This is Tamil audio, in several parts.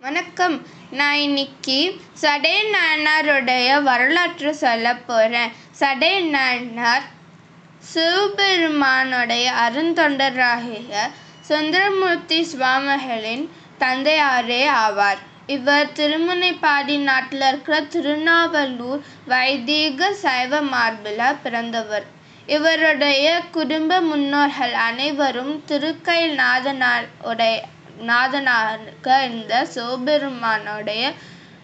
வணக்கம். நான் இன்னைக்கு சடே நாயனாருடைய வரலாற்று சொல்ல போகிறேன் சடே நாயனார் சிவபெருமானுடைய அருந்தொண்டராகிய சுந்தரமூர்த்தி சுவாமிகளின் தந்தையாரே ஆவார். இவர் திருமுனைப்பாடி நாட்டில் இருக்கிற திருநாவலூர் வைதீக சைவ மார்பில் பிறந்தவர். இவருடைய குடும்ப முன்னோர்கள் அனைவரும் திருக்கைல் நாதனார் உடைய நாதனாக இருந்த சிவபெருமானுடைய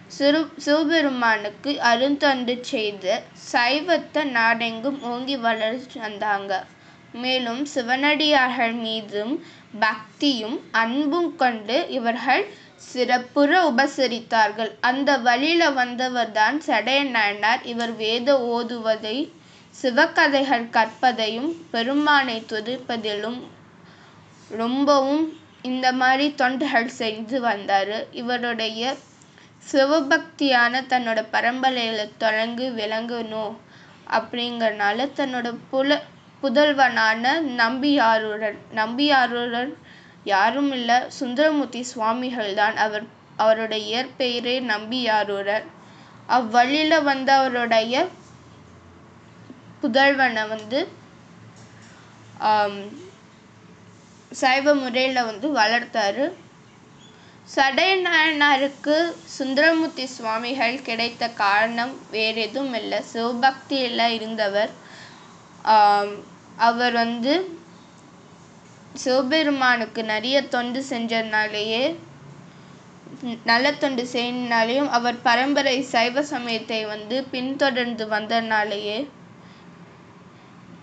சிறு சிவபெருமானுக்கு அருந்தொண்டு செய்து சைவத்தை நாடெங்கும் ஓங்கி வளர்ச்சி வந்தாங்க. மேலும் சிவனடியார்கள் மீதும் பக்தியும் அன்பும் கொண்டு இவர்கள் சிறப்புற உபசரித்தார்கள். அந்த வழியில வந்தவர் தான் சடைய நாயனார் இவர் வேத ஓதுவதை சிவகதைகள் கற்பதையும் பெருமானை துதிப்பதிலும் ரொம்பவும் இந்த மாதிரி தொண்டுகள் செஞ்சு வந்தார். இவருடைய சிவபக்தியான தன்னோட பரம்பரையில் தொடங்கி விளங்கணும் அப்படிங்கிறனால தன்னோட புல புதல்வனான நம்பியாருடன் நம்பியாருடன் யாரும் இல்லை சுந்தரமூர்த்தி சுவாமிகள் தான் அவர் அவருடைய இயற்பெயரே நம்பியாருடன் அவ்வழியில் வந்த அவருடைய புதல்வனை வந்து சைவ முறையில் வந்து வளர்த்தாரு. சடைநாயனாருக்கு சுந்தரமூர்த்தி சுவாமிகள் கிடைத்த காரணம் வேறு எதுவும் இல்லை. சிவபக்தியில் இருந்தவர் அவர் வந்து சிவபெருமானுக்கு நிறைய தொண்டு செஞ்சதுனாலேயே நல்ல தொண்டு செய்யனாலேயும் அவர் பரம்பரை சைவ சமயத்தை வந்து பின்தொடர்ந்து வந்ததுனாலேயே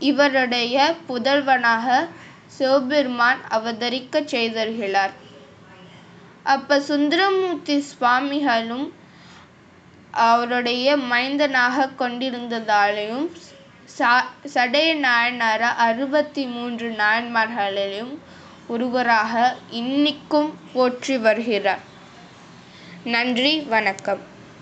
இவருடைய புதல்வனாக சிவபெருமான் அவதரிக்க செய்திருக்கிறார் அப்ப சுந்தரமூர்த்தி சுவாமிகளும் அவருடைய மைந்தனாக கொண்டிருந்ததாலையும் சடைய நாயனார அறுபத்தி மூன்று நாயன்மார்களிலும் ஒருவராக இன்னிக்கும் போற்றி வருகிறார். நன்றி வணக்கம்.